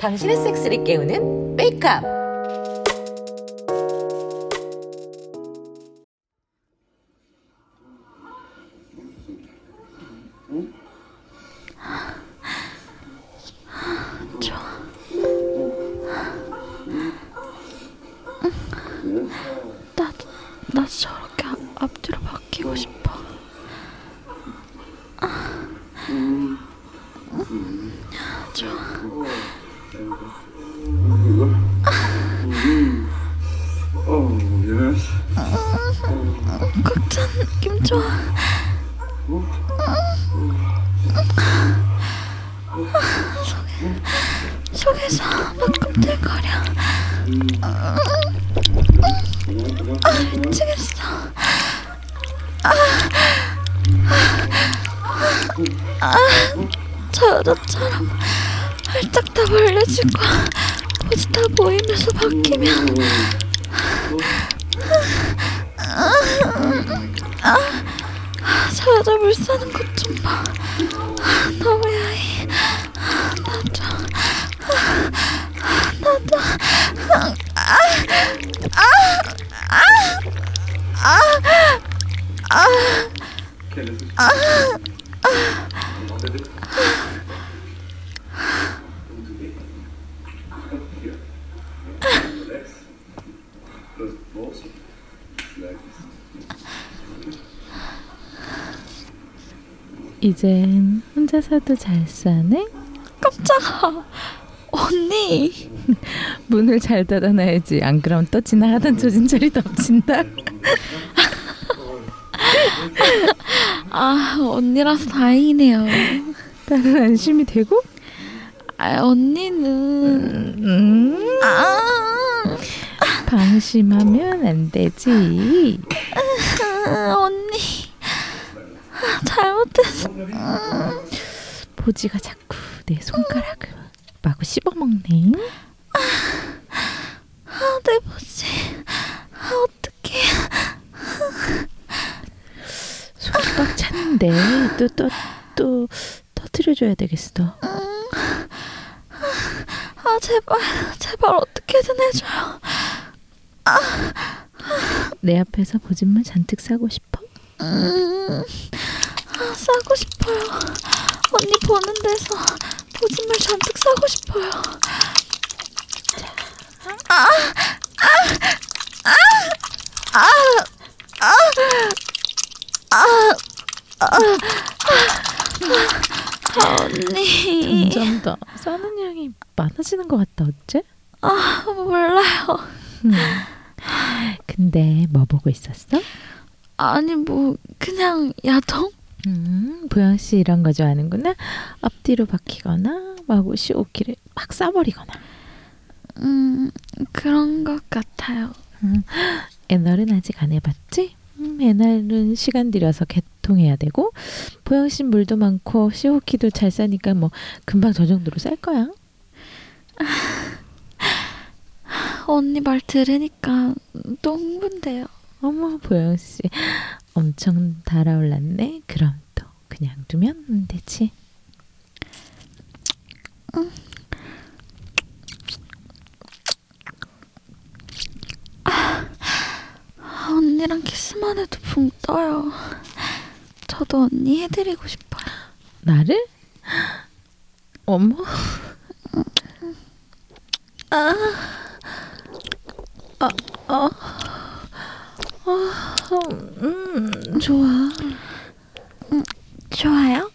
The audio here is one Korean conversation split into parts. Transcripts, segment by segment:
당신의 섹스를 깨우는 메이크업. 이젠 혼자서도 잘 싸네? 깜짝아. 언니. 문을 잘 닫아놔야지. 안 그럼 또 지나가던 조진철이 덮친다. 아, 언니라서 다행이네요. 나는 안심이 되고? 아, 언니는. 음, 아, 방심하면 안 되지. 아, 언니. 아, 잘못했어. 보지가 자꾸 내 손가락을 마구 씹어먹네. 아, 내 보지. 아, 어떡해. 속이 꽉 찼는데 또 또 또 터트려줘야 되겠어. 아, 제발. 제발 어떻게든 해줘요. 내 앞에서 보진물 잔뜩 싸고 싶어? 음, 아, 싸고 싶어요. 언니 보는 데서 보증물 잔뜩 싸고 싶어요. 아, 언니. 점점 더 싸는 양이 많아지는 것 같다. 어째? 아, 몰라요. 음. 근데 뭐 보고 있었어? 아니, 뭐, 그냥 야동? 음, 보영 씨 이런 거 좋아하는구나. 앞뒤로 박히거나 마구 시 오키를 막 싸버리거나. 음, 그런 것 같아요. 애널은 아직 안 해봤지? 음, 애널은 시간 들여서 개통해야 되고 보영 씨 물도 많고 시오키도 잘 싸니까 뭐 금방 저 정도로 쌀 거야. 언니 말 들으니까 또 흥분돼요. 어머 보영 씨 엄청 달아올랐네. 그럼 또 그냥 두면 되지. 아, 언니랑 키스만 해도 붕 떠요. 저도 언니 해드리고 싶어요. 나를? 어머. 아, 아, 아, 음, 좋아. 좋아요?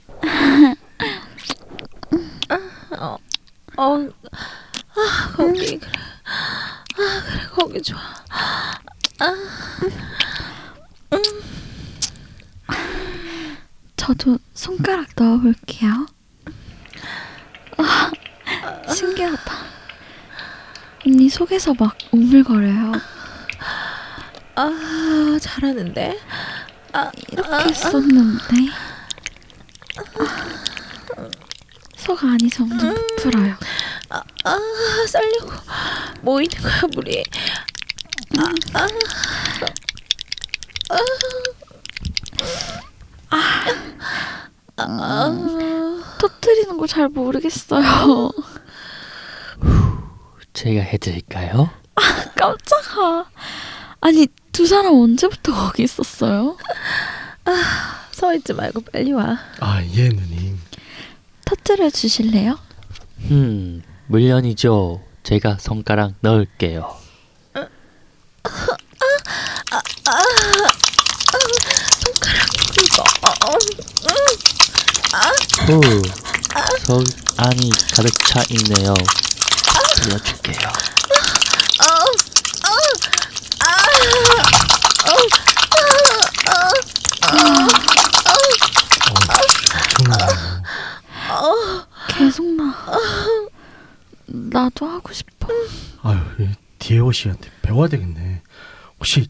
어, 어, 아, 거기 그래. 아, 그래, 거기 좋아. 저도 손가락 넣어볼게요. 와, 신기하다. 언니 속에서 막 오물거려요. 아, 잘하는데. 이렇게 했었는데 속 안이 점점 부풀어요. 아, 쌀려고 모이는 거야, 물이. 터트리는 걸잘 모르겠어요. 제가 해드릴까요? 아니 두 사람 언제부터 거기 있었어요? 서 있지 말고 빨리 와. 아, 예, 누님. 터트려 주실래요? 음, 물론이죠. 제가 손가락 넣을게요. 후, 속 안이 가득 차 있네요. 들려줄게요. 정말. 계속 나. 나도 하고 싶어. 아유, 이 디에오 씨한테 배워야 되겠네. 혹시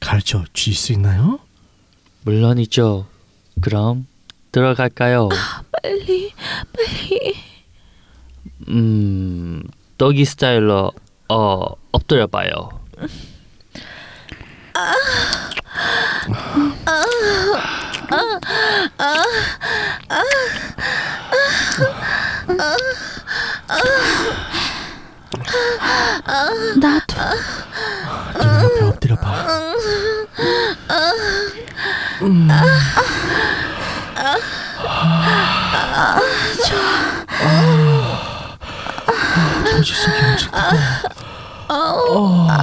가르쳐 주실 수 있나요? 물론이죠. 그럼 들어갈까요? 빨리 빨리. 음, 떡이 스타일로 어 엎드려 봐요. 나도. 좀 옆에 엎드려 봐. 아, 토지 속이 엄청 뜨거워. 아,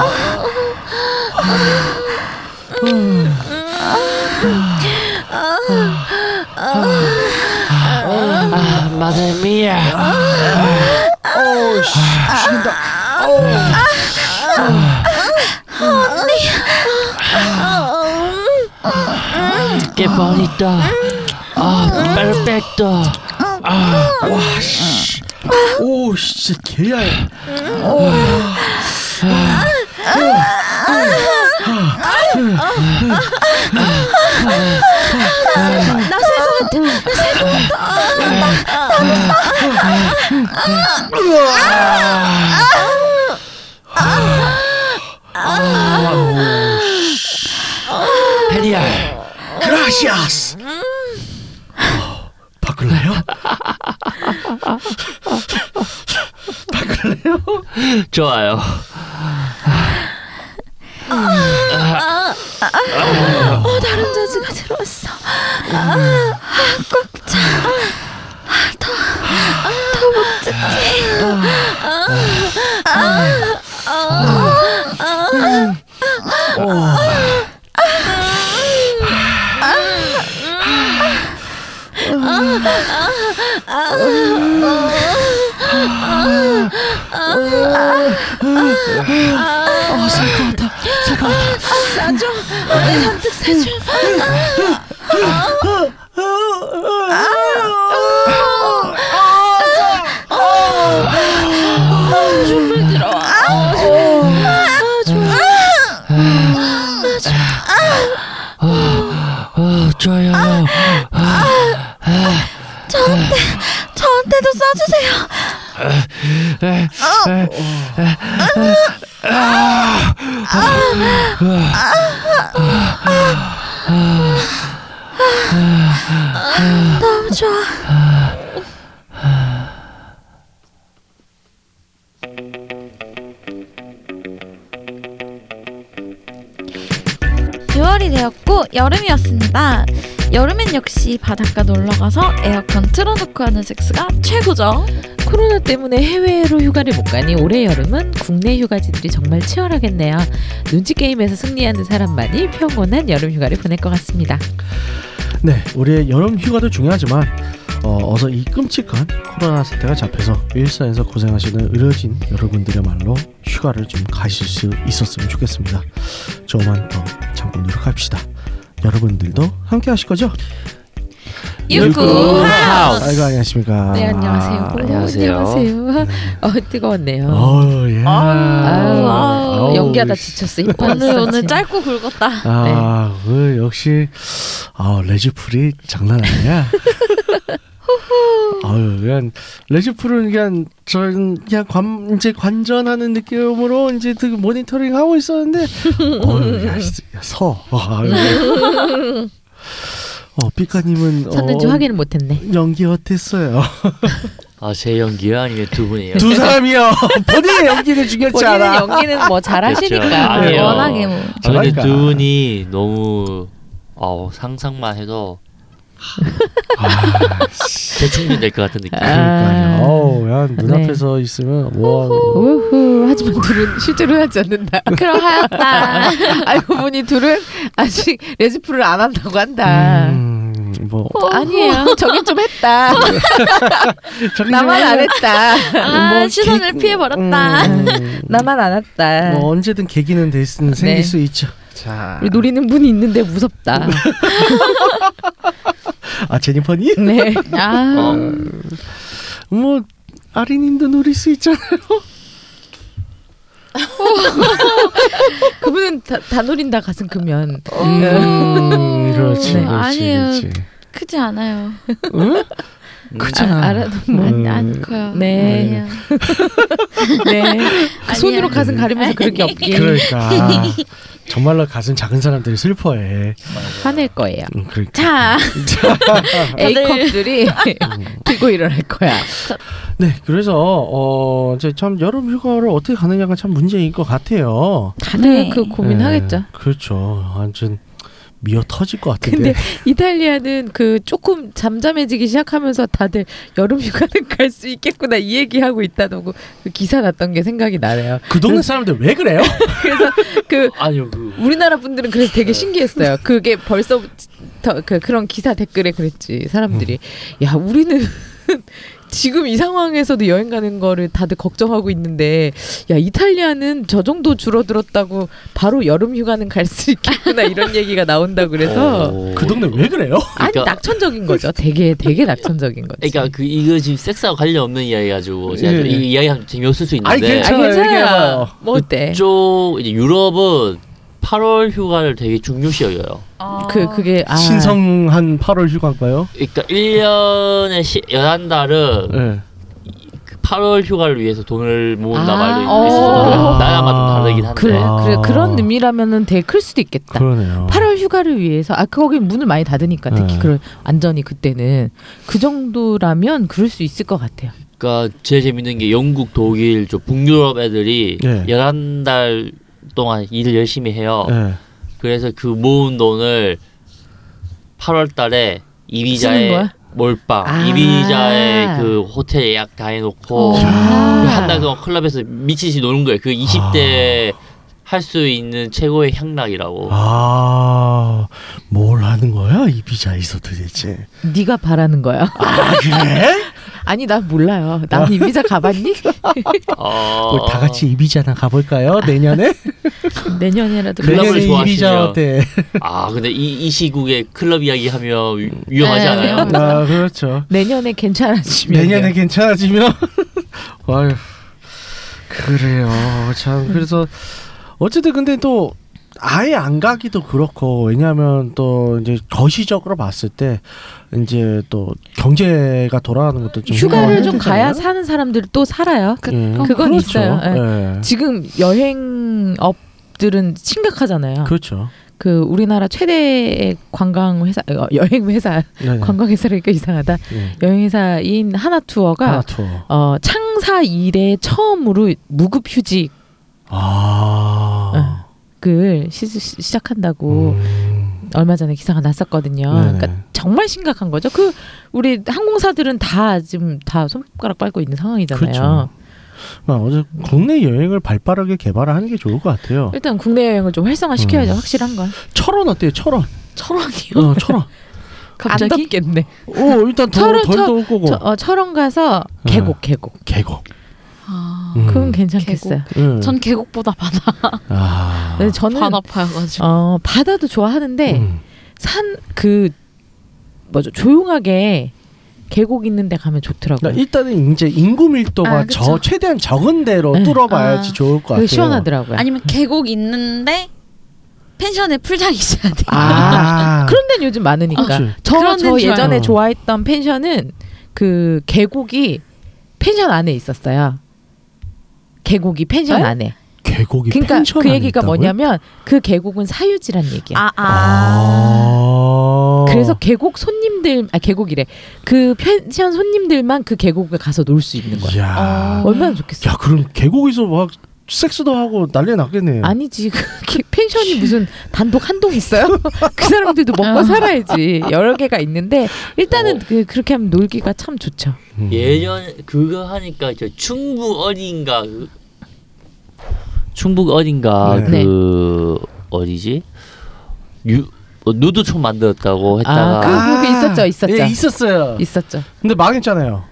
마데미야. 어우, 씨, 죽인다. ¡Qué bonito! ¡Ah, perfecto! 와, 씨. 오, 씨, 개야. 페리알! 그라시아스. 어, 바꿀래요? 바꿀래요? 좋아요. 어 다른 자지가 들어왔어. 어, 바닷가 놀러 가서 에어컨 틀어놓고 하는 섹스가 최고죠. 코로나 때문에 해외로 휴가를 못 가니 올해 여름은 국내 휴가지들이 정말 치열하겠네요. 눈치 게임에서 승리하는 사람만이 평온한 여름 휴가를 보낼 것 같습니다. 네, 우리의 여름 휴가도 중요하지만 어, 어서 이 끔찍한 코로나 사태가 잡혀서 일선에서 고생하시는 의료진 여러분들의말로 휴가를 좀 가실 수 있었으면 좋겠습니다. 조금만 더 참고 노력합시다. 여러분들도 함께 하실 거죠? 유쿠 하우스. 아이고 안녕하십니까. 네 안녕하세요. 아, 오, 안녕하세요. 안녕하세요. 어 뜨거웠네요. 어, 예. 아유, 아우, 연기하다 씨. 지쳤어. 오늘 오늘. 짧고 굵었다. 아, 그 역시 아 레지풀이 장난 아니야. 아유, 그냥 레지풀은 그냥 저 그냥 관 이제 관전하는 느낌으로 이제 그 모니터링 하고 있었는데, 어유, 야, 씨, 야, 서. 아유. 어, 삐까님은 쳤는지 어, 확인을 못했네. 연기 어땠어요? 아제 연기요 아니면 두 분이요? 두 사람이요. 본인의 연기는 중요치 본인은 않아. 연기는 뭐 잘하시니까. 그렇죠. 아니에요. 워낙에 뭐. 아, 근데 잘하니까. 두 분이 너무 어, 상상만 해도 아, 재충전될 것 같은 느낌. 그러니까요. 어우, 야, 네. 눈앞에서 있으면 와. 우후 하지만 둘은 실제로 하지 않는다. 그럼 하였다. 알고 보니 둘은 아직 레즈프를 안 한다고 한다. 음, 뭐 아니에요. 저긴 좀 했다. 저기 나만 좀안 했다. 아 뭐 시선을 개- 피해 버렸다. 음, 나만 안 했다. 뭐 언제든 계기는 될 수, 생길 네. 수 있죠. 자, 우리 노리는 분이 있는데 무섭다. 아 제니퍼니? 네. 아 어, 뭐 아린님도 노릴 수 있잖아요. 그분은 다, 다 노린다 가슴 크면. 음, 그렇지, 네, 그렇지, 아니에요. 그렇지. 크지 않아요. 응? 크잖아. 아, 알아도 뭐. 안, 안 커요. 네. 아니에요. 네. 그 손으로. 가슴 가리면서 그렇게 없기 그러니까 정말로 가슴 작은 사람들이 슬퍼해. 화낼 거예요. 음, 그러니까. 자, A컵들이 들고 일어날 거야. 네, 그래서 어 이제 참 여름 휴가를 어떻게 가느냐가 참 문제인 것 같아요. 다들 네. 그 고민하겠죠. 네, 그렇죠. 완전 미어 터질 것 같은데. 근데 이탈리아는 그 조금 잠잠해지기 시작하면서 다들 여름 휴가는 갈 수 있겠구나 이 얘기하고 있다고 그 기사 났던 게 생각이 나네요. 그 동네 사람들 왜 그래요? 그래서 그 아니요 그 우리나라 분들은 그래서 되게 신기했어요. 그게 벌써 그 그런 기사 댓글에 그랬지 사람들이 야 우리는 지금 이 상황에서도 여행 가는 거를 다들 걱정하고 있는데 야 이탈리아는 저 정도 줄어들었다고 바로 여름 휴가는 갈 수 있겠구나 이런 얘기가 나온다 그래서 어, 그 동네 왜 그래요? 아니 그러니까- 낙천적인 거죠. 되게 되게 낙천적인 거지. 그러니까 그 이거 지금 섹스와 관련 없는 이야기 가지고 제가 예, 좀 예. 이 이야기 하면 재미없을 수 아니, 있는데 괜찮아요. 아, 괜찮아. 얘기해봐요. 뭐 어때? 쪽 이제 유럽은 8월 휴가를 되게 중요시 여겨요. 그 그게 아, 신성한 8월 휴가인가요? 그러니까 1년에 시, 11달은 네. 그 8월 휴가를 위해서 돈을 모은다 아, 말도 어. 있어요. 나라마다 좀 다르긴 한데. 그래 아. 그래 그런 의미라면은 되게 클 수도 있겠다. 그러네요. 8월 휴가를 위해서 아 거기 문을 많이 닫으니까 특히 네. 그런 완전히 그때는 그 정도라면 그럴 수 있을 것 같아요. 그러니까 제일 재밌는 게 영국, 독일, 저 북유럽 애들이 네. 11달 동안 일을 열심히 해요. 네. 그래서 그 모은 돈을 8월 달에 거야? 몰빵, 아. 이비자에 그 호텔 예약 다 해놓고 야. 한달 동안 클럽에서 미치듯이 노는 거예요. 그 20대 할수 있는 최고의 향락이라고. 아, 뭘 하는 거야 이 비자에서 도대체? 네가 바라는 거야. 아 그래? 아니 난 몰라요. 난 이비자 가봤니? 어... 다 같이 이 비자나 가볼까요? 내년에? 내년에라도 클럽을 내년에 이 좋아하시면. 비자 어때? 아 근데 이, 이 시국에 클럽 이야기 하면 위- 위험하지 네. 않아요? 아 그렇죠. 내년에 괜찮아지면 내년에 괜찮아지면 아유 그래요 참 그래서 어쨌든 근데 또 아예 안 가기도 그렇고 왜냐하면 또 이제 거시적으로 봤을 때 이제 또 경제가 돌아가는 것도 좀 휴가를 좀 가야. 사는 사람들이 또 살아요. 그, 예. 그건 그렇죠. 있어요. 예. 예. 지금 여행업들은 심각하잖아요. 그렇죠. 그 우리나라 최대의 관광 회사 어, 여행 회사 네. 관광 회사라니까 이상하다. 예. 여행 회사인 하나 투어가 하나 투어. 어, 창사 이래 처음으로 무급 휴직을 아. 시, 시- 시작한다고 음. 얼마 전에 기사가 났었거든요. 네네. 그러니까 정말 심각한 거죠. 그 우리 항공사들은 다 지금 다 손가락 빨고 있는 상황이잖아요. 그렇죠. 아, 어제 국내 여행을 발빠르게 개발하는 게 좋을 것 같아요. 일단 국내 여행을 좀 활성화 시켜야죠. 음. 확실한 건. 철원 어때요? 철원. 철원이요. 어, 철원. 안 덥겠네. 오 일단 더, 철원, 덜 철- 더울 거고. 저, 어, 철원 가서 네. 계곡 계곡. 계곡. 아, 음. 그건 괜찮겠어요. 음. 전 계곡보다 바다 아. 근데 저는 바다 파여가지고 어, 바다도 좋아하는데 음. 산그 뭐죠 조용하게 계곡 있는 데 가면 좋더라고요. 그러니까 일단은 이제 인구 밀도가 아. 저 최대한 적은 데로 네. 뚫어봐야지 아. 좋을 것 같아요. 시원하더라고요. 아니면 계곡 있는데 펜션에 풀장이 있어야 돼. 아. 그런 데는 요즘 많으니까. 그렇지. 저, 저 좋아요. 예전에 어. 좋아했던 펜션은 그 계곡이 펜션 안에 있었어요. 계곡이 펜션 네? 안에. 계곡이 그러니까 펜션 그 안에 얘기가 있다고요? 뭐냐면 그 계곡은 사유지란 얘기야. 아, 아. 아. 그래서 계곡 손님들 아 계곡이래 그 펜션 손님들만 그 계곡에 가서 놀 수 있는 거야. 이야. 어. 얼마나 좋겠어. 야 그럼 계곡에서 막 섹스도 하고 난리 났겠네요. 아니지 그 게- 펜션이 무슨 단독 한 동 있어요? 그 사람들도 먹고 아. 살아야지 여러 개가 있는데 일단은 그 그렇게 하면 놀기가 참 좋죠. 음. 예전 그거 하니까 저 충북 어딘가 그- 충북 어딘가 네. 그 어디지 유 어, 누드촌 만들었다고 했다가 아, 그, 그 있었죠, 있었죠, 예, 있었어요. 있었죠. 근데 망했잖아요.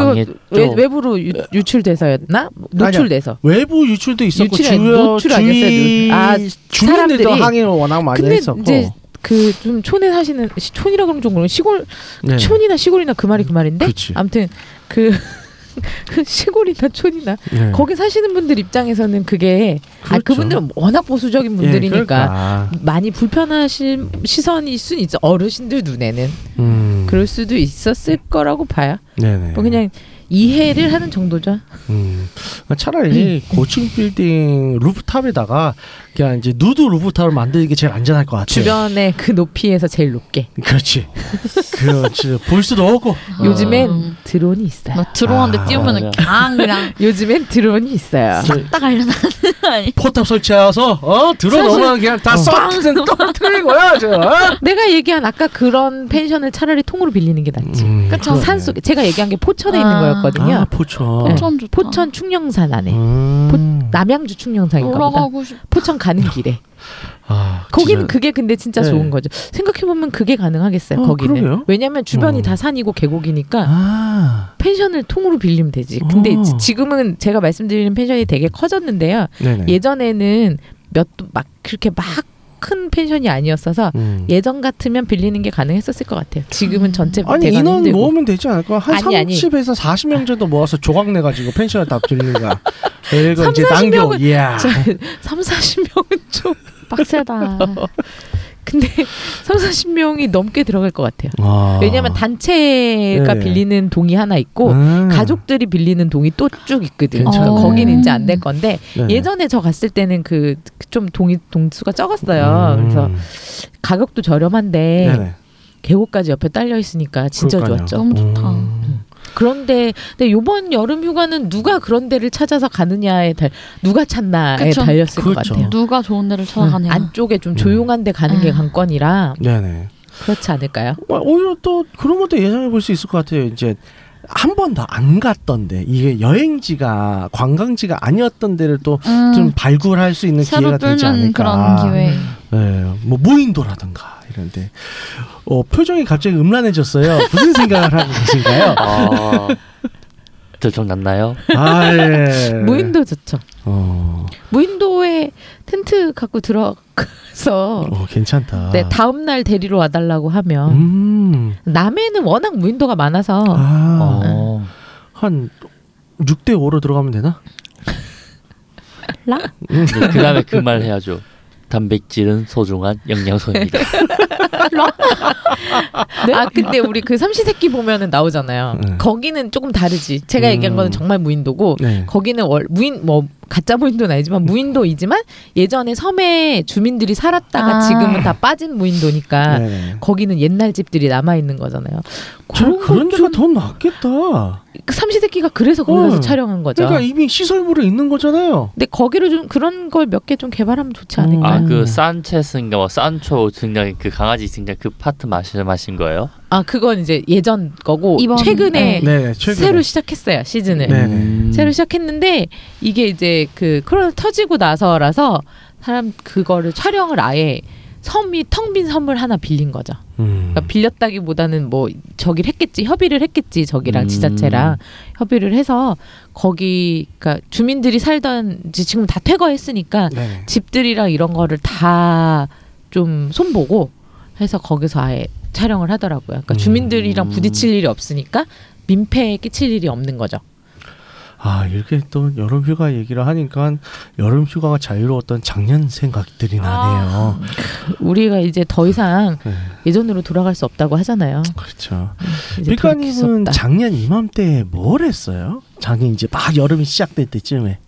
그 망했죠. 외, 외부로 유, 유출돼서였나? 노출돼서. 외부 유출도 있었고 유출이 아니- 주요 노출 아니었어요? 주위 아, 주민들도 사람들이- 항의를 워낙 많이 근데 했었고. 이제 그 좀 촌에 사시는 시- 촌이라 그러면 좀 그런 시골 네. 촌이나 시골이나 그 말이 그 말인데 그치. 아무튼 그그 시골이나 촌이나 네. 거기 사시는 분들 입장에서는 그게 아 그렇죠. 그분들은 워낙 보수적인 예, 분들이니까 그러니까. 많이 불편하신 시선일 수는 있어 어르신들 눈에는 음. 그럴 수도 있었을 거라고 봐요. 네네. 뭐 그냥 이해를 하는 정도죠. 음. 차라리 고층 빌딩 루프탑에다가 그냥 이제 누드 루프탑을 만드는 게 제일 안전할 것 같아요. 주변에 그 높이에서 제일 높게. 그렇지. 그렇지. 볼 수도 없고. 요즘엔 음. 드론이 있어요. 막 들어오는데 아, 띄우면은 그냥 그냥 요즘엔 드론이 있어요. 딱 알려놔. 아니. 포탑 설치해서 어 들어오면 그냥 다썩 떨어뜨리고요. 저. 어? 내가 얘기한 아까 그런 펜션을 차라리 통으로 빌리는 게 낫지. 음, 그쵸. 그러네. 산 속에 제가 얘기한 게 포천에 있는 아. 거였거든요. 아 포천. 네. 포천 좋다. 포천 충령산 안에 음. 남양주 충령산인가 보다. 올라가고 싶. 포천 가는 길에. 아, 거기는 진짜. 그게 근데 진짜 네. 좋은 거죠. 생각해 보면 그게 가능하겠어요. 어, 거기는. 그러게요. 왜냐면 주변이 어. 다 산이고 계곡이니까 아. 펜션을 통으로 빌리면 되지. 근데 어. 지- 지금은 제가 말씀드리는 펜션이 되게 커졌는데요. 네네. 예전에는 몇막 그렇게 막 큰 펜션이 아니었어서 음. 예전 같으면 빌리는 게 가능했었을 것 같아요. 지금은 전체 아니 인원 힘들고. 모으면 되지 않을까? 한 아니, 아니. 30에서 40명 정도 모아서 조각 내 가지고 펜션을 다 빌리는 거야. 그리고 3, 이제 40 당겨. 명은 이야. 저 3, 40명은 좀 빡세다. 근데 3, 40명이 넘게 들어갈 것 같아요. 아. 왜냐면 단체가 네. 빌리는 동이 하나 있고 음. 가족들이 빌리는 동이 또 쭉 있거든. 괜찮네. 그러니까 거기는 이제 안 될 건데 네네. 예전에 저 갔을 때는 그 좀 동이 동수가 적었어요. 음. 그래서 가격도 저렴한데 네네. 계곡까지 옆에 딸려 있으니까 진짜 그러니까요. 좋았죠. 너무 좋다. 음. 그런데 근데 요번 여름 휴가는 누가 그런 데를 찾아서 가느냐에 달 누가 찾나에 그쵸. 달렸을 것 그렇죠. 같아요. 누가 좋은 데를 응, 찾아가냐. 안쪽에 좀 조용한 데 가는 게 음. 관건이라 네네. 그렇지 않을까요? 어, 오히려 또 그런 것도 예상해 볼 수 있을 것 같아요. 이제 한 번도 안 갔던데 이게 여행지가 관광지가 아니었던 데를 또좀 음, 발굴할 수 있는 새로 기회가 되지 않을까. 그런 기회. 네, 뭐 무인도라든가 이런데 어, 표정이 갑자기 음란해졌어요. 무슨 생각을 하고 계신가요? 아, 들통났나요? 아 예. 무인도 좋죠. 어, 무인도에 텐트 갖고 들어 가서 어 괜찮다. 네, 다음 날 데리러 와달라고 하면 음. 남해는 워낙 무인도가 많아서 아, 어. 한 6대 5로 들어가면 되나? 라? 네, 그 다음에 그 말 해야죠. 단백질은 소중한 영양소입니다. 아 근데 우리 그 삼시세끼 보면은 나오잖아요. 네. 거기는 조금 다르지. 제가 음. 얘기한 거는 정말 무인도고 네. 거기는 월, 무인 뭐 가짜 무인도는 아니지만 무인도이지만 예전에 섬에 주민들이 살았다가 아. 지금은 다 빠진 무인도니까 네. 거기는 옛날 집들이 남아 있는 거잖아요. 저 그런 그런 데가 건더 낫겠다. 그 삼시세끼가 그래서 거기서 어. 촬영한 거죠. 그러니까 이미 시설물에 있는 거잖아요. 근데 거기를 좀 그런 걸 몇 개 좀 개발하면 좋지 음. 않을까? 아, 요그 산체스인가 뭐 산초 등장 그 강아지 등장 그 파트 말씀하신 거예요? 아 그건 이제 예전 거고 이번- 최근에 네, 최근에. 새로 시작했어요 시즌을. 네. 음. 새로 시작했는데 이게 이제 그 코로나 터지고 나서라서 사람 그거를 촬영을 아예 섬이 텅 빈 섬을 하나 빌린 거죠. 음. 그러니까 빌렸다기보다는 뭐 저기를 했겠지 협의를 했겠지 저기랑 음. 지자체랑 협의를 해서 거기 그러니까 주민들이 살던 지금 다 퇴거했으니까 네. 집들이랑 이런 거를 다 좀 손보고 해서 거기서 아예 촬영을 하더라고요. 그러니까 음. 주민들이랑 부딪힐 일이 없으니까 민폐에 끼칠 일이 없는 거죠. 아 이렇게 또 여름 휴가 얘기를 하니까 여름 휴가가 자유로웠던 작년 생각들이 나네요. 우리가 이제 더 이상 네. 예전으로 돌아갈 수 없다고 하잖아요. 그렇죠. 밀가님은 없다. 작년 이맘때 뭘 했어요? 작년 이제 막 여름이 시작될 때쯤에.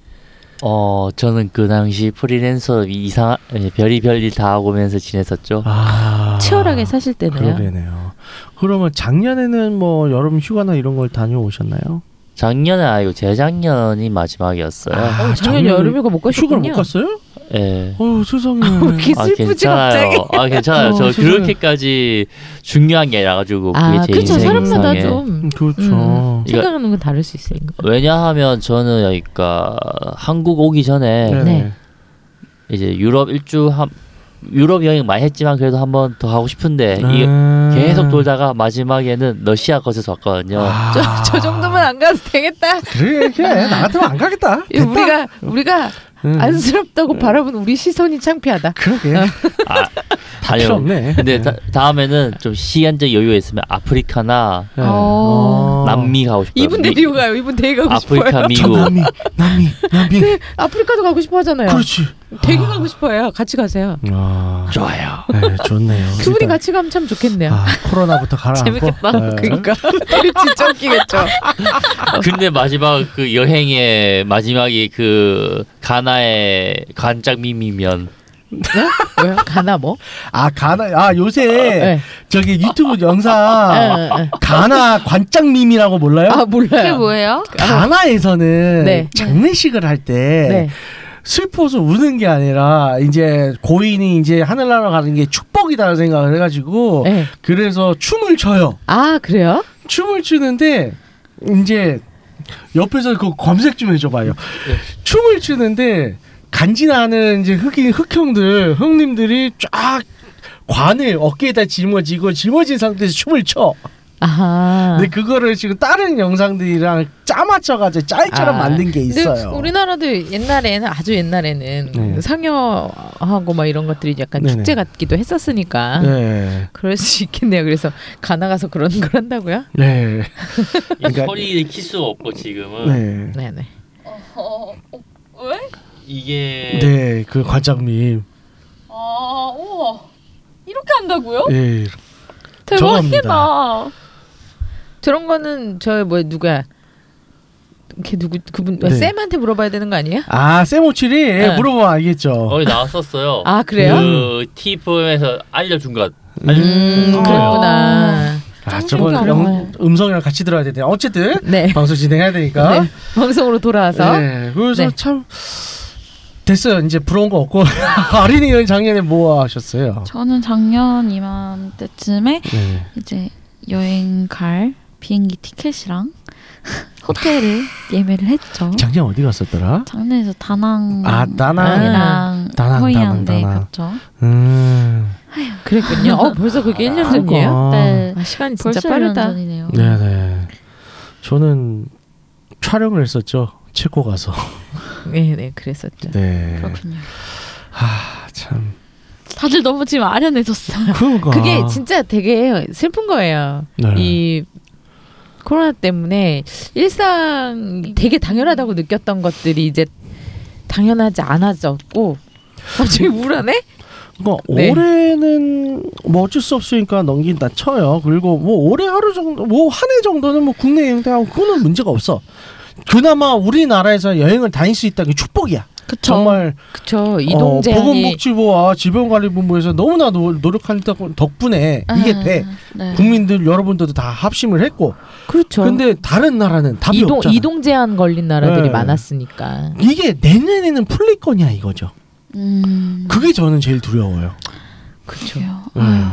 어, 저는 그 당시 프리랜서 이상 예, 별이 별일 다 하고 면서 지냈었죠. 아 치열하게 사실 때네요. 그러네요. 그러면 작년에는 뭐 여름 휴가나 이런 걸 다녀오셨나요? 작년에 아니고 재작년이 마지막이었어요. 어, 작년 여름휴가 못 휴가를 가셨군요. 못 갔어요? 예. 어 세상에. 이렇게 아 슬프지 괜찮아요. 갑자기. 아 괜찮아요. 어, 저 세상에. 그렇게까지 중요한 게 아니라 가지고 그게 아, 제 그렇죠. 인생상에 사람마다 좀 음, 그렇죠. 음, 이거- 생각하는 건 다를 수 있으니까. 왜냐하면 저는 그러니까 한국 오기 전에 네네. 네. 이제 유럽 일주 한 유럽 여행 많이 했지만 그래도 한 번 더 하고 싶은데 이게 음. 계속 돌다가 마지막에는 러시아 거쳐서 왔거든요. 아, 저, 저 정도면 안 가도 되겠다. 그래 그래 나 같으면 안 가겠다. 이 우리가 우리가 음. 안쓰럽다고 바라본 우리 시선이 창피하다. 그러게 아, 필요 아니요. 없네. 근데 다, 다음에는 좀 시간적 여유가 있으면 아프리카나 네. 어. 남미 가고 싶어요. 이분 미- 데리고 가요. 이분 데리고 가고 아프리카 싶어요. 저 미국 남미 남미 남미. 아프리카도 가고 싶어 하잖아요. 그렇지. 되게 가고 싶어요. 같이 가세요. 아, 좋아요. 네, 좋네요. 두 분이 일단, 같이 가면 참 좋겠네요. 아, 코로나부터 가라앉고. 재밌겠다. 네. 그러니까 둘이 진짜 웃기겠죠. 근데 마지막 그 여행의 마지막이 그 가나의 관짝미미면 왜요? 가나 뭐? 아 가나 아 요새 네. 저기 유튜브 영상 네, 네. 가나 관짝밈이라고 몰라요? 아 몰라요. 그게 뭐예요? 가나에서는 네. 장례식을 할때 네. 슬퍼서 우는 게 아니라 이제 고인이 이제 하늘나라 가는 게 축복이다 생각을 해가지고 네. 그래서 춤을 춰요. 아 그래요? 춤을 추는데 이제 옆에서 그 검색 좀 해줘봐요. 춤을 추는데 간지나는 이제 흑인 흑형들 형님들이 쫙 관을 어깨에다 짊어지고 짊어진 상태에서 춤을 춰. 아하. 근데 그거를 지금 다른 영상들이랑 짜맞춰가지고 짤처럼 아, 만든 게 근데 있어요. 우리나라도 옛날에는 아주 옛날에는 네. 상여하고 막 이런 것들이 약간 네네. 축제 같기도 했었으니까 네, 그럴 수 있겠네요. 그래서 가나 가서 그런 걸 한다고요? 네, 이 그러니까- 소리를 킬 수가 없고 지금은 네, 네네. 이게 네, 그 관장님, 아, 우와. 이렇게 한다고요? 예, 대박이다. 저 런 거는 저 뭐 누구야? 걔 누구 그분 네. 쌤한테 물어봐야 되는 거 아니에요? 아 세모칠이 네. 물어보면 알겠죠. 거기 나왔었어요. 아 그래요? 그 T포엠에서 알려준 것. 음, 그랬구나. 아, 저건 짱 영, 음성이랑 같이 들어야 되네. 어쨌든 네. 방송 진행해야 되니까. 네. 방송으로 돌아와서 네, 그래서 네. 참 됐어요. 이제 부러운 거 없고 어린이 작년에 뭐 하셨어요? 저는 작년 이맘때쯤에 네. 이제 여행 갈 비행기 티켓이랑 호텔을 예매를 했죠. 작년 어디 갔었더라? 작년에서 다낭 아, 다낭. 이랑 다낭, 허이안데 다낭, 다낭. 갔죠. 음. 그랬군요. 어 벌써 그게 1년 전이에요? 그러니까. 네. 아, 시간이 진짜 벌써 빠르다. 1년 전이네요. 네네. 저는 촬영을 했었죠. 체코 가서. 네, 네, 그랬었죠. 네. 그렇군요. 아 참. 다들 너무 지금 아련해졌어요. 그러니까. 그게 진짜 되게 슬픈 거예요. 네. 이 코로나 때문에 일상 되게 당연하다고 느꼈던 것들이 이제 당연하지 않아졌고 갑자기 우울하네? 그러니까 네. 올해는 뭐 어쩔 수 없으니까 넘긴다 쳐요. 그리고 뭐 올해 하루 정도, 뭐 한 해 정도는 뭐 국내 여행 하고 그거는 문제가 없어. 그나마 우리나라에서 여행을 다닐 수 있다는 게 축복이야. 그쵸. 정말 그쵸 이동 어, 제한이 보건복지부와 질병관리본부에서 너무나 노, 노력한 덕- 덕분에 이게 아, 돼. 네. 국민들 여러분들도 다 합심을 했고. 그렇죠. 근데 다른 나라는 답이 이동 없잖아. 이동 제한 걸린 나라들이 네. 많았으니까. 이게 내년에는 풀릴 거냐 이거죠. 음. 그게 저는 제일 두려워요. 그렇죠. 음.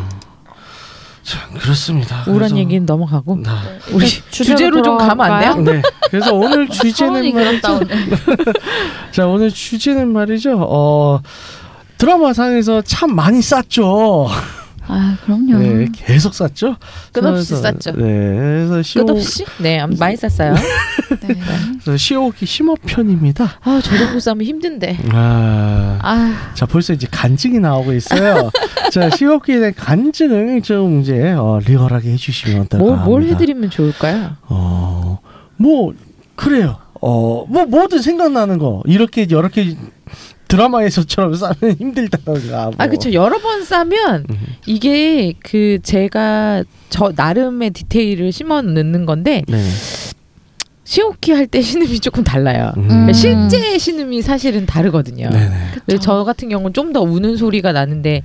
참 그렇습니다. 우울한 그래서- 얘기는 넘어가고 나- 우리 주제로 좀 가면 안 돼요? 네. 그래서 오늘 주제는 말이죠. 자 오늘 주제는 말이죠. 어 드라마 상에서 참 많이 쌌죠. 아 그럼요. 네, 계속 쌌죠. 끝없이 그래서- 쌌죠. 네, 그래서 시오 끝없이? 네, 많이 쌌어요. 네. 그래서 시오기 심화 편입니다. 아, 저 정도 싸면 힘든데. 아, 아 자 벌써 이제 간증이 나오고 있어요. 자 시오기에 대한 간증을 좀 이제 어, 리얼하게 해주시면 어떨까 뭘, 뭘. 해드리면 좋을까요? 어, 뭐 그래요. 어, 뭐 뭐든 생각나는 거 이렇게 이렇게 드라마에서처럼 싸면 힘들다던가. 뭐. 아, 그쵸. 여러 번 싸면 음. 이게 그 제가 저 나름의 디테일을 심어 넣는 건데 네. 시오키 할 때 신음이 조금 달라요. 음. 그러니까 실제 신음이 사실은 다르거든요. 네네. 근데 저 같은 경우는 좀 더 우는 소리가 나는데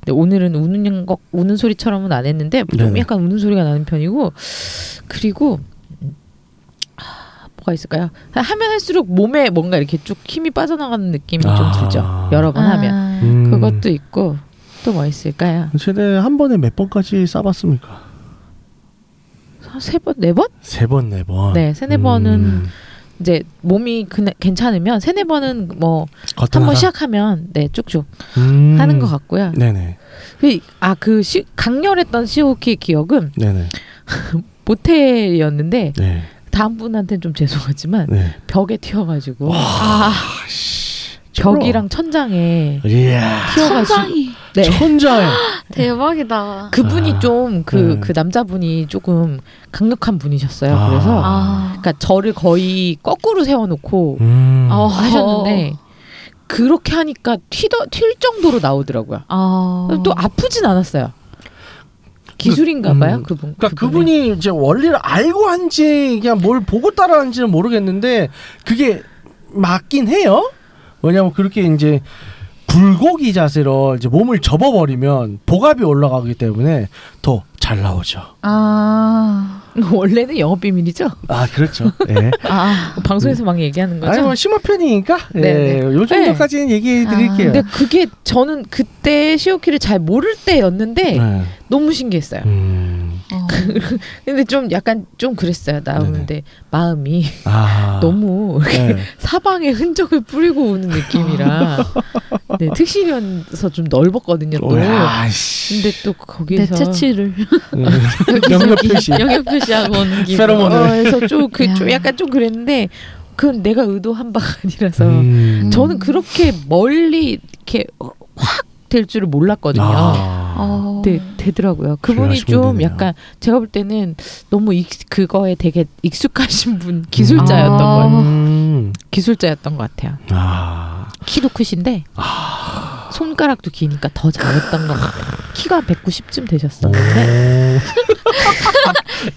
근데 오늘은 우는 것 우는 소리처럼은 안 했는데 좀 네네. 약간 우는 소리가 나는 편이고 그리고 아, 뭐가 있을까요? 하면 할수록 몸에 뭔가 이렇게 쭉 힘이 빠져나가는 느낌이 좀 아. 들죠. 여러 번 하면 아, 음. 그것도 있고 또 뭐 있을까요? 최대 한 번에 몇 번까지 싸봤습니까? 세 번, 네 번? 세 번, 네 번. 네, 세네 번은 음. 이제 몸이 그나, 괜찮으면 세네 번은 뭐 한 번. 시작하면 네 쭉쭉 음. 하는 것 같고요. 네네. 아그 강렬했던 시오키 기억은 네네. 모텔이었는데 네. 다음 분한테는 좀 죄송하지만 네. 벽에 튀어가지고 아, 벽이랑 천장에 이야. 튀어가지고 천장이 네. 천장에. 대박이다. 그분이 아, 좀 그그 네. 남자분이 조금 강력한 분이셨어요. 아. 그래서 아, 그러니까 저를 거의 거꾸로 세워놓고 음. 어. 하셨는데 그렇게 하니까 튀더 튈 정도로 나오더라고요. 아, 또 아프진 않았어요. 기술인가봐요 음, 그분. 그러니까 그분이 이제 원리를 알고 한지 그냥 뭘 보고 따라한지는 모르겠는데 그게 맞긴 해요. 왜냐면 그렇게 이제 굴곡이 자세로 이제 몸을 접어버리면 복압이 올라가기 때문에 더 잘 나오죠. 아, 원래는 영업 비밀이죠. 아 그렇죠. 예. 아, 방송에서 막 얘기하는 거죠. 아니 뭐 심화 편이니까 예. 네, 네. 요 정도까지는 얘기해 드릴게요. 근데 그게 저는 그때 시오키를 잘 모를 때였는데 네. 너무 신기했어요. 음. 어. 근데 좀 약간 좀 그랬어요. 나오는데 마음이 아. 너무 이렇게 네. 사방에 흔적을 뿌리고 우는 느낌이라 네, 특실이어서 좀 넓었거든요. 또. 근데 또내 거기에서 채취를 음. 영역 표시. 영역 표시하고 오는 기분. 페로몬을. 어, 그래서 좀, 그, 좀 야. 약간 좀 그랬는데 그건 내가 의도한 바가 아니라서 음. 저는 그렇게 멀리 이렇게 확 될 줄을 몰랐거든요. 아. 어. 네, 되더라고요. 그분이 좀 분이네요. 약간 제가 볼 때는 너무 익, 그거에 되게 익숙하신 분 기술자였던 아. 거예요. 음. 기술자였던 것 같아요. 아. 키도 크신데 손가락도 기니까 더 잘했던 것 같아요. 키가 190쯤 되셨었는데. 오.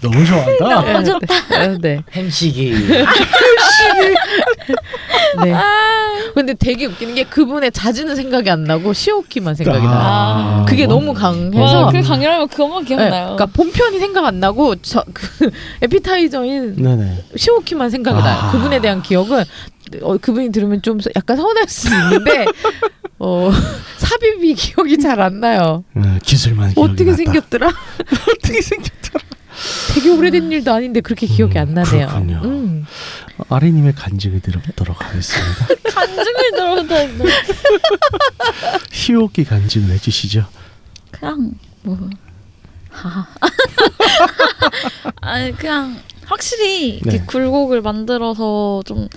너무 좋아한다. 네, 네, 네. 햄식이 네. 근데 되게 웃기는 게 그분의 자지는 생각이 안 나고 시오키만 생각이 나 요. 아. 그게 너무 와, 강해서. 그 강렬하면 그것만 네, 기억나요. 그러니까 본편이 생각 안 나고 저그 에피타이저인 네네. 시오키만 생각이 나요. 아. 그분에 대한 기억은 어, 그분이 들으면 좀 약간 서운할 수 있는데 어, 삽입이 기억이 잘 안 나요. 네, 기술만 기억이 어떻게 났다. 생겼더라? 어떻게 생겼더라. 되게 오래된 일도 아닌데 그렇게 기억이 음, 안 나네요. 그렇군요. 음. 아리님의 간증을 들어보도록 하겠습니다. 간증을 들어본다. 희옥기 간증을 해주시죠. 그냥 뭐 하하. 아니 그냥 확실히 이렇게 네. 굴곡을 만들어서 좀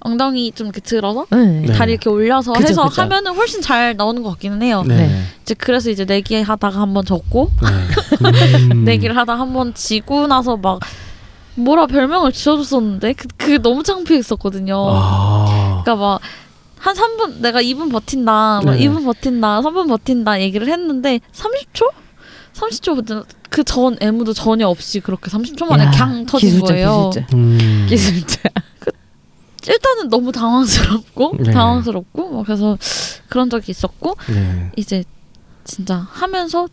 엉덩이 좀 이렇게 들어서 네. 네. 다리 이렇게 올려서 그죠, 해서 그죠. 하면은 훨씬 잘 나오는 것 같기는 해요. 네. 네. 이제 그래서 이제 내기 하다가 한번 졌고 네. 음. 내기를 하다 한 번 지고 나서 막 뭐라 별명을 지어줬었는데 그, 그게 너무 창피했었거든요. 아. 그러니까 막 한 3분 내가 2분 버틴다, 막 네. 2분 버틴다, 3분 버틴다 얘기를 했는데 30초? 30초 그전 애무도 전혀 없이 그렇게 30초 만에 야, 강 터진 기술자, 거예요. 기술자. 음. 기술자. 일단은 너무 당황스럽고 네. 당황스럽고 막 그래서 그런 적이 있었고 네. 이제 진짜 하면서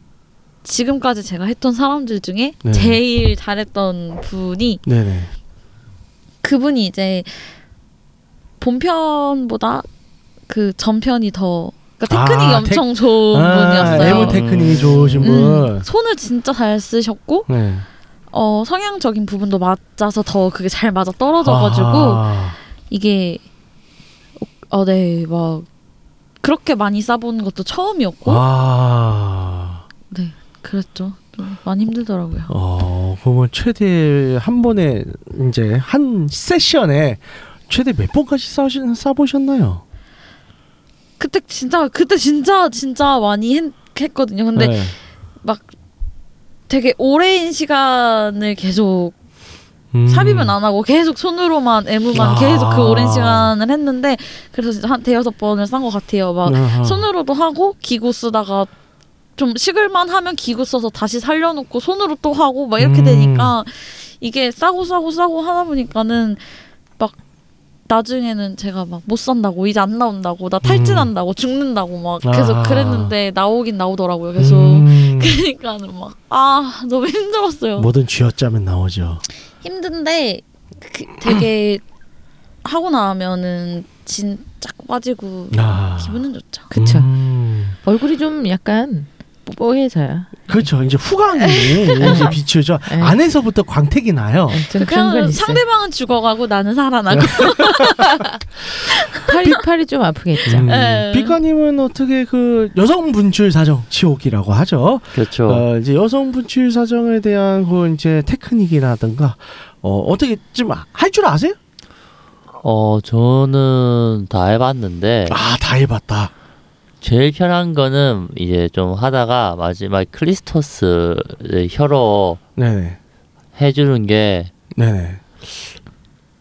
지금까지 제가 했던 사람들 중에 네. 제일 잘했던 분이 네네. 그분이 이제 본편보다 그 전편이 더 그러니까 테크닉이 아, 엄청 좋은 아, 분이었어요. 애무 테크닉이 좋으신 분. 음, 손을 진짜 잘 쓰셨고 네. 어, 성향적인 부분도 맞아서 더 그게 잘 맞아 떨어져가지고 아. 이게 어네막 그렇게 많이 싸본 것도 처음이었고 아. 네 그랬죠 좀 많이 힘들더라고요. 어, 그러면 최대 한 번에 이제 한 세션에 최대 몇 번까지 싸우시, 싸보셨나요? 그때 진짜 그때 진짜 진짜 많이 했, 했거든요. 근데 네. 막 되게 오랜 시간을 계속 음. 삽입은 안 하고 계속 손으로만 애무만 아. 계속 그 오랜 시간을 했는데 그래서 한 대여섯 번을 싼 것 같아요. 막 아하. 손으로도 하고 기구 쓰다가 좀 식을만 하면 기구 써서 다시 살려놓고 손으로 또 하고 막 이렇게 음. 되니까 이게 싸고 싸고 싸고 하다 보니까는 막 나중에는 제가 막 못 산다고 이제 안 나온다고 나 탈진한다고 죽는다고 막 계속 아. 그랬는데 나오긴 나오더라고요. 계속 음, 그러니까는 막 아 너무 힘들었어요. 뭐든 쥐어짜면 나오죠. 힘든데 그, 되게 하고 나면은 진짜 빠지고 아. 기분은 좋죠. 그쵸. 음, 얼굴이 좀 약간 뽀뽀해져요. 그렇죠. 이제 후광이 이제 비추죠. 네. 안에서부터 광택이 나요. 좀 그런 건 그냥 있어요. 상대방은 죽어가고 나는 살아나고 팔이 팔이 좀 아프겠죠. 음, 네. 비카님은 어떻게 그 여성 분출 사정 치옥이라고 하죠. 그렇죠. 어, 이제 여성 분출 사정에 대한 그 이제 테크닉이라든가 어, 어떻게 좀 할 줄 아세요? 어 저는 다 해봤는데 아, 다 해봤다. 제일 편한 거는 이제 좀 하다가 마지막 클리스토스 혀로 네네, 해주는 게 네네.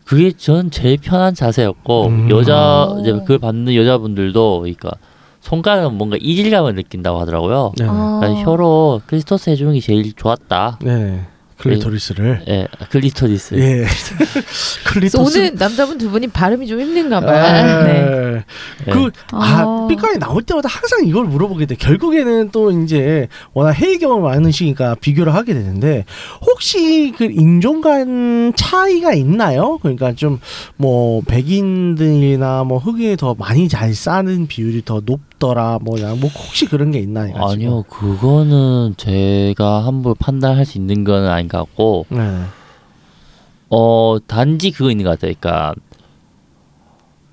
그게 전 제일 편한 자세였고 음. 여자 오. 이제 그걸 받는 여자분들도 그러니까 손가락은 뭔가 이질감을 느낀다고 하더라고요. 네네. 아. 그러니까 혀로 클리스토스 해주는 게 제일 좋았다. 네네. 클리토리스를. 예, 클리토리스. 예. 그래서 클리토스. 오늘 남자분 두 분이 발음이 좀 힘든가 봐요. 아, 네. 그, 아, 아. 삐까이 나올 때마다 항상 이걸 물어보게 돼. 결국에는 또 이제 워낙 해외 경험 많으시니까 비교를 하게 되는데, 혹시 그 인종 간 차이가 있나요? 그러니까 좀 뭐 백인들이나 뭐 흑인이 더 많이 잘 사는 비율이 더 높더라, 뭐냐, 뭐 혹시 그런 게 있나 해가지고. 아니요, 그거는 제가 함부로 판단할 수 있는 건 아 닌것 같고, 네. 어 단지 그거 있는 것 같아요. 그러니까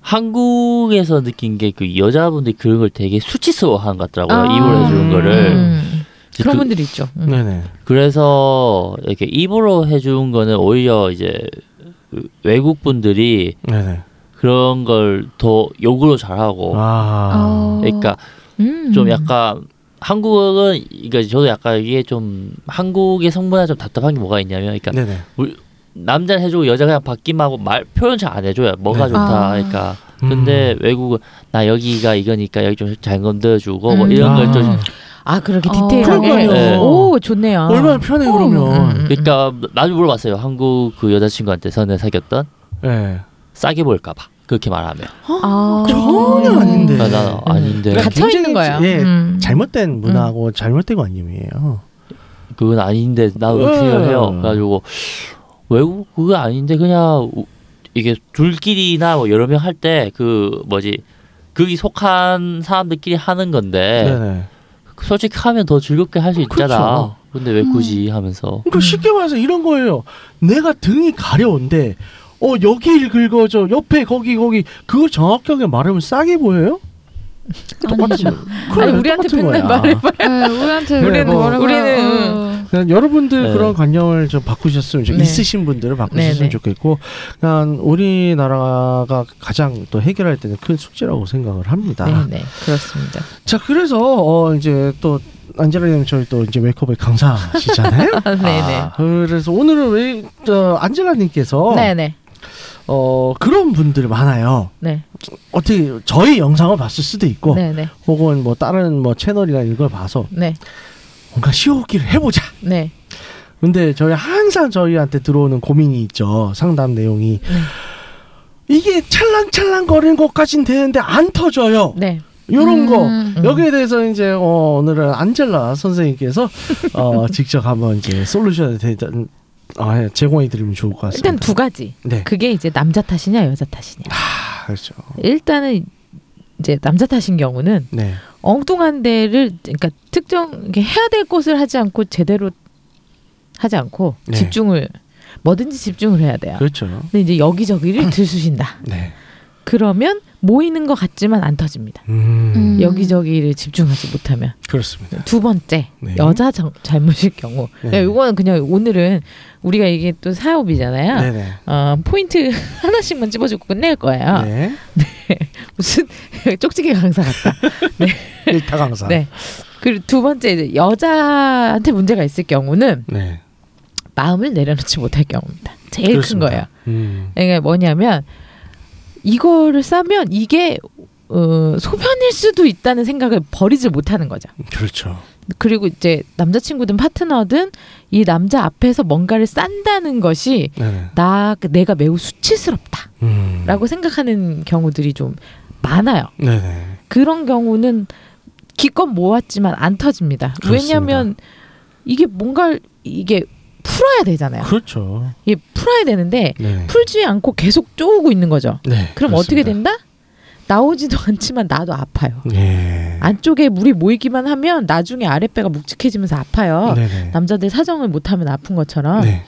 한국에서 느낀 게 그 여자분들이 그런 걸 되게 수치스러워하는 것 같더라고요. 아. 입으로 해주는 거를. 음. 이제 그런 그- 분들이 있죠. 음. 네네. 그래서 이렇게 입으로 해준 거는 오히려 이제 그 외국 분들이 네네. 그런 걸 더 욕으로 잘하고, 아. 그러니까 음. 좀 약간 한국은 그러니까 저도 약간 이게 좀 한국의 성문화 좀 답답한 게 뭐가 있냐면, 그러니까. 남자는 해주고 여자 그냥 받기만 하고 말 표현 잘 안 해줘요. 뭐가 네. 좋다. 아. 그러니까 음. 근데 외국은 나 여기가 이거니까 여기 좀 잘 건드려주고 뭐 음. 이런 아. 걸좀 아 그렇게 어. 디테일하게. 그러니까요. 네. 오 좋네요. 얼마나 편해, 그러면. 음. 그러니까 나도 물어봤어요. 한국 그 여자친구한테 전에 사귀었던 네. 싸게 보일까봐 그렇게 말하면 아, 전혀 아닌데. 나 나는 아닌데 그러니까 갇혀 있는 거야. 예, 음. 잘못된 문화고 잘못된 관념이에요. 그건 아닌데 음. 그렇게 생각을 해요. 그래가지고 외국 그거 아닌데 그냥 우- 이게 둘끼리나 뭐 여러 명 할 때 그 뭐지 거기 속한 사람들끼리 하는 건데 네네. 솔직히 하면 더 즐겁게 할 수 있잖아. 그렇죠. 근데 왜 굳이 하면서 그러니까 쉽게 말해서 이런 거예요. 내가 등이 가려운데 어 여기를 긁어줘 옆에 거기 거기 그걸 정확하게 말하면 싸게 보여요? 똑같은 아니죠. 그래, 아니, 우리한테 똑같은 맨날 거야. 말해봐. 네, 우리한테 우리는 뭐- 우리는 어. 그냥 여러분들 네. 그런 관념을 좀 바꾸셨으면 좋 네. 있으신 분들은 바꾸셨으면 네, 네. 좋겠고 그냥 우리나라가 가장 또 해결할 때는 큰 숙제라고 생각을 합니다. 네네 그렇습니다. 자 그래서 어 이제 또 안젤라님 저희 또 이제 메이크업의 강사시잖아요. 아, 네네. 아, 그래서 오늘은 왜 저 안젤라님께서 네네. 어 그런 분들 많아요. 네. 어떻게 저희 영상을 봤을 수도 있고 네네. 혹은 뭐 다른 뭐 채널이나 이걸 봐서 네. 뭔가 시호기를 해보자. 네. 근데 저희 항상 저희한테 들어오는 고민이 있죠. 상담 내용이 네. 이게 찰랑찰랑 거리는 것까진 되는데 안 터져요. 네. 요런 거 음. 음. 여기에 대해서 이제 어, 오늘은 안젤라 선생님께서 어, 직접 한번 이제 솔루션을 대단 아, 제공해 드리면 좋을 것 같습니다. 일단 두 가지. 네. 그게 이제 남자 탓이냐 여자 탓이냐. 아, 그렇죠. 일단은 이제 남자 탓인 경우는 네. 엉뚱한 데를 그러니까 특정 해야 될 것을 하지 않고 제대로 하지 않고 네. 집중을 뭐든지 집중을 해야 돼요. 그렇죠. 근데 이제 여기저기를 들쑤신다. 네. 그러면 모이는 것 같지만 안 터집니다. 음, 음. 여기저기를 집중하지 못하면 그렇습니다. 두 번째 네. 여자 정- 잘못일 경우 네. 이거는 그냥 오늘은 우리가 이게 또 사업이잖아요. 네네. 어, 포인트 하나씩만 집어주고 끝낼 거예요. 네. 무슨 쪽지게 강사 같다. 일타 강사. 네. 그리고 두 번째 이제 여자한테 문제가 있을 경우는 네. 마음을 내려놓지 못할 경우입니다. 제일 그렇습니다. 큰 거예요. 음. 그러니까 뭐냐면 이거를 싸면 이게 어, 소변일 수도 있다는 생각을 버리지 못하는 거죠. 그렇죠. 그리고 이제 남자친구든 파트너든 이 남자 앞에서 뭔가를 싼다는 것이 네네. 나 내가 매우 수치스럽다라고 음. 생각하는 경우들이 좀 많아요. 네네. 그런 경우는 기껏 모았지만 안 터집니다. 그렇습니다. 왜냐하면 이게 뭔가 이게 풀어야 되잖아요. 그렇죠. 이게 풀어야 되는데 네. 풀지 않고 계속 쪼우고 있는 거죠. 네. 그럼 어떻게 그렇습니다. 된다? 나오지도 않지만 나도 아파요. 예. 안쪽에 물이 모이기만 하면 나중에 아랫배가 묵직해지면서 아파요. 네네. 남자들 사정을 못하면 아픈 것처럼. 네.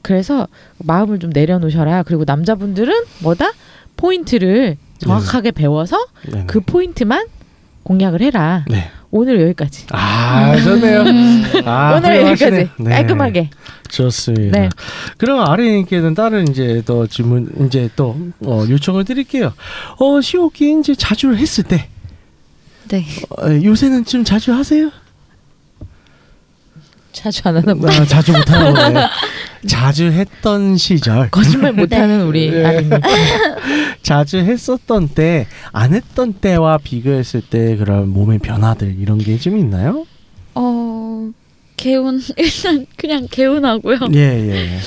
그래서 마음을 좀 내려놓으셔라. 그리고 남자분들은 뭐다? 포인트를 정확하게 배워서 네네. 그 포인트만 공략을 해라. 네. 오늘 여기까지. 아, 좋네요. 아, 오늘. 여기까지 네. 깔끔하게. 좋습니다. 네. 그럼 아래님께는 다른 이제 또 질문 이제 또 어, 요청을 드릴게요. 어 시오키 이제 자주 했을 때 네. 어, 요새는 좀 자주 하세요? 자주 안 하나 봐. 아, 자주 못 하는 거네. 자주 했던 시절, 거짓말 못하는 우리 네. 아린님. 자주 했었던 때, 안 했던 때와 비교했을 때 그런 몸의 변화들 이런 게 좀 있나요? 어 개운 일단 그냥 개운하고요. 예 예.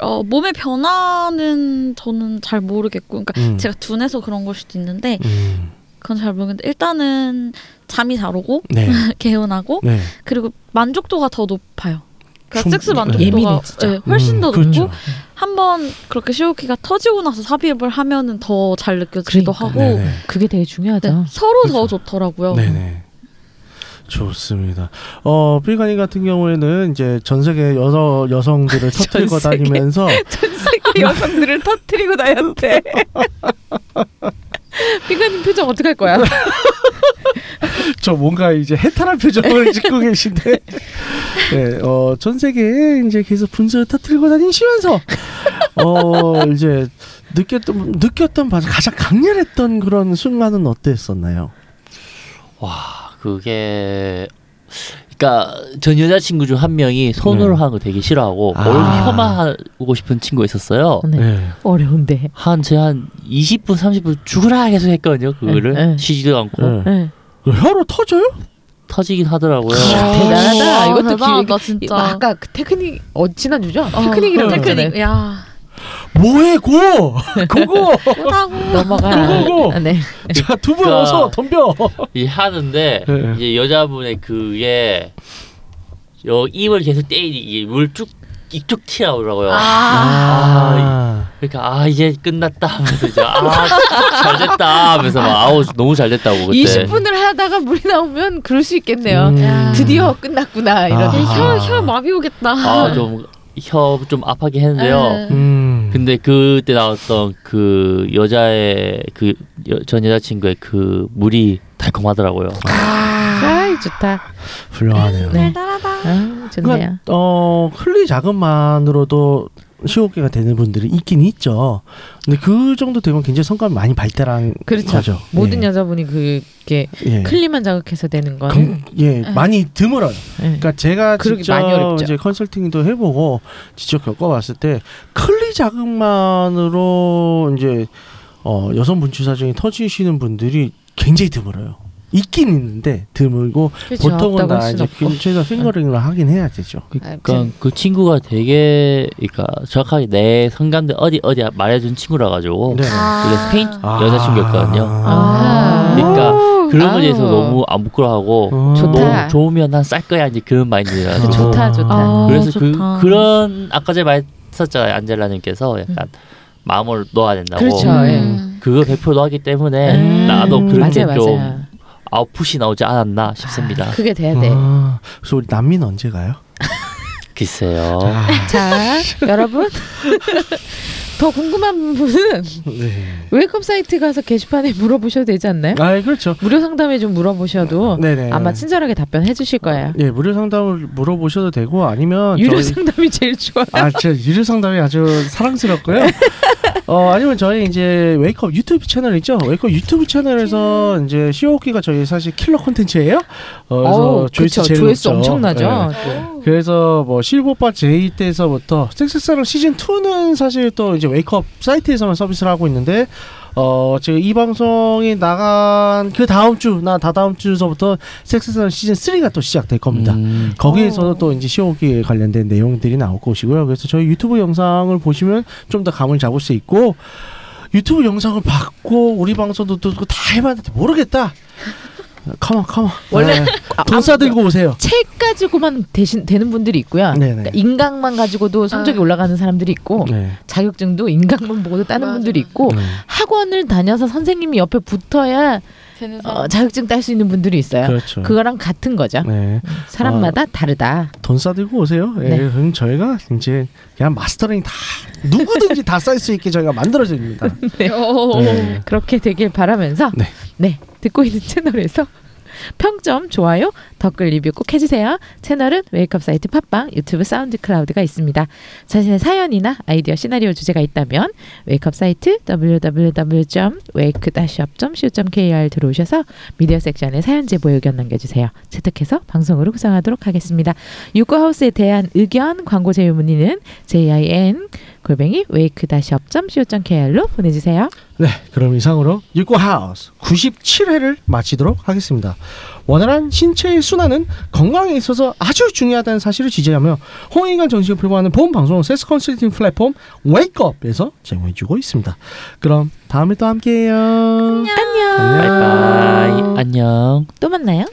어 몸의 변화는 저는 잘 모르겠고, 그러니까 음. 제가 둔해서 그런 걸 수도 있는데 음, 그건 잘 모르겠는데 일단은 잠이 잘 오고 네, 개운하고 네. 그리고 만족도가 더 높아요. 그러니까 충- 섹스 네. 만족도가 예민해, 진짜. 네, 훨씬 음, 더 그렇죠. 높고 한번 그렇게 시오키가 터지고 나서 삽입을 하면은 더 잘 느껴지기도 그러니까. 하고 네네. 그게 되게 중요하죠. 네, 서로 더 그렇죠. 좋더라고요. 네네. 좋습니다. 어, 빌가님 같은 경우에는 이제 전 세계 여러 여성들을 터뜨리고. 다니면서 전 세계 여성들을 터트리고 다녔대. 피가님 표정 어떻게 할 거야? 저 뭔가 이제 해탈한 표정을 짓고 계신데, 네, 어, 전 세계에 이제 계속 분수를 터뜨리고 다니시면서, 어, 이제 느꼈던 느꼈던 바- 가장 강렬했던 그런 순간은 어땠었나요? 와 그게 그러니까 전 여자친구 중 한 명이 손으로 네. 하는 거 되게 싫어하고 아. 뭘 혐오하고 싶은 친구가 있었어요. 네. 어려운데. 한제한 20분 30분 죽으라 계속 했거든요. 그거를 네, 네. 쉬지도 않고 네. 네. 그 혀로 터져요? 터지긴 하더라고요. 아, 대단하다. 이것도 대단하다 기- 진짜. 아까 그 테크닉 어 지난주죠? 어, 테크닉이라고 테크닉. 했잖아요. 야. 뭐해 고 그거 하고 넘어가. 그거고. 아, 네. 자두분 그러니까- 어서 덤벼 이제 하는데 네. 이제 여자분의 그게 여 입을 계속 때리니 이게 물쭉 이쪽 튀어오더라고요. 아, 그러니까 아 이제 끝났다 하면서 이제 아 잘 됐다 하면서 막 아우 너무 잘 됐다고 그때 20분을 하다가 물이 나오면 그럴 수 있겠네요. 음. 드디어 끝났구나 이런. 아. 혀, 혀 마비 오겠다. 아좀 혀좀 아파게 했는데요. 네. 음. 근데 그때 나왔던 그 여자의 그 전 여자친구의 그 물이 달콤하더라고요. 아, 좋다. 훌륭하네요. 네. 달달하다. 아, 좋네요. 그러니까 어 흘리 자금만으로도 시오케가 되는 분들이 있긴 있죠. 근데 그 정도 되면 굉장히 성감이 많이 발달한 그렇죠. 거죠. 모든 예. 여자분이 그게 예. 클리만 자극해서 되는 거는 그, 예, 많이 드물어요. 예. 그러니까 제가 직접. 이제 컨설팅도 해보고 직접 겪어봤을 때 클리 자극만으로 이제 어, 여성 분출 사정이 터지시는 분들이 굉장히 드물어요. 있긴 있는데 드물고 그렇죠. 보통은 순 이제. 근처에서 핑거링을 하긴 해야 되죠. 그러니까 그 친구가 되게 그러니까 정확하게 내 성감대 어디 어디 말해준 친구라 가지고 네. 그게 스페인 아. 여자친구였거든요. 아. 그러니까 그런 거에 대해서. 너무 안 부끄러워하고 어. 좋다. 너무 좋으면 난 쌀 거야 이제 그런 마인드라 그 어. 좋다 좋다. 아, 그래서 좋다. 그 그런 아까 전에 말했었잖아요 안젤라님께서 약간 마음을 놓아야 된다고 그렇죠. 예. 음. 그거 100% 놓았기 때문에 음. 나도 그렇게 맞아요, 좀 맞아요. 아웃풋이 나오지 않았나 싶습니다. 그게 돼야 돼. 아, 그래서 우리 난민 언제 가요? 글쎄요. 자, 여러분. 더 궁금한 분은 네. 웨이크업 사이트 가서 게시판에 물어보셔도 되지 않나요? 아, 그렇죠. 무료 상담에 좀 물어보셔도 네네. 아마 친절하게 답변해 주실 거예요. 예, 무료 상담을 물어보셔도 되고 아니면 유료 저희- 상담이 제일 좋아요. 아, 저 유료 상담이 아주 사랑스럽고요. 어, 아니면 저희 이제 웨이크업 유튜브 채널 있죠? 웨이크업 유튜브 채널에서 이제 시오키가 저희 사실 킬러 콘텐츠예요. 어, 그래서 어우, 조회수 그쵸. 제일 조회수 높죠. 엄청나죠. 네. 그래서 뭐 실버바 제이 때서부터 섹스사랑 시즌 2는 사실 또 이제 웨이크업 사이트에서만 서비스를 하고 있는데 어 지금 이 방송이 나간 그 다음 주나 다다음 주서부터 섹스선 시즌 3가 또 시작될 겁니다. 음. 거기에서도 어. 또 이제 시오기에 관련된 내용들이 나올 것이고요. 그래서 저희 유튜브 영상을 보시면 좀 더 감을 잡을 수 있고 유튜브 영상을 봤고 우리 방송도 또다 해봤는데 모르겠다. 컴온 컴온. 원래 네. 아, 돈 아, 싸들고 오세요. 책 가지고만 대신 되는 분들이 있고요. 네네. 그러니까 인강만 가지고도 성적이 아. 올라가는 사람들이 있고 네. 자격증도 인강만 보고도 따는 맞아. 분들이 있고 네. 학원을 다녀서 선생님이 옆에 붙어야 되는 어, 자격증 딸 수 있는 분들이 있어요. 그렇죠. 그거랑 같은 거죠. 네. 사람마다 다르다. 돈 싸들고 오세요. 예, 네. 그럼 저희가 이제 그냥 마스터링 다 누구든지 다 쌀 수 있게 저희가 만들어 드립니다. 네. 그렇게 되길 바라면서 네. 네 듣고 있는 채널에서 평점, 좋아요, 댓글 리뷰 꼭 해주세요. 채널은 웨이크업 사이트 팟빵, 유튜브 사운드 클라우드가 있습니다. 자신의 사연이나 아이디어, 시나리오 주제가 있다면 웨이크업 사이트 www.wake-up.co.kr 들어오셔서 미디어 섹션에 사연 제보 의견 남겨주세요. 채택해서 방송으로 구성하도록 하겠습니다. 유쿠하우스에 대한 의견, 광고 제휴 문의는 jin 골뱅이 wake-up.co.kr로 보내주세요. 네, 그럼 이상으로 육구 하우스 97회를 마치도록 하겠습니다. 원활한 신체의 순환은 건강에 있어서 아주 중요하다는 사실을 지지하며 홍익관 정신을 표방하는 보험 방송 세스 컨설팅 플랫폼 웨이크업에서 제공해주고 있습니다. 그럼 다음에 또 함께해요. 안녕. 안녕. 바이바이. 안녕. 또 만나요.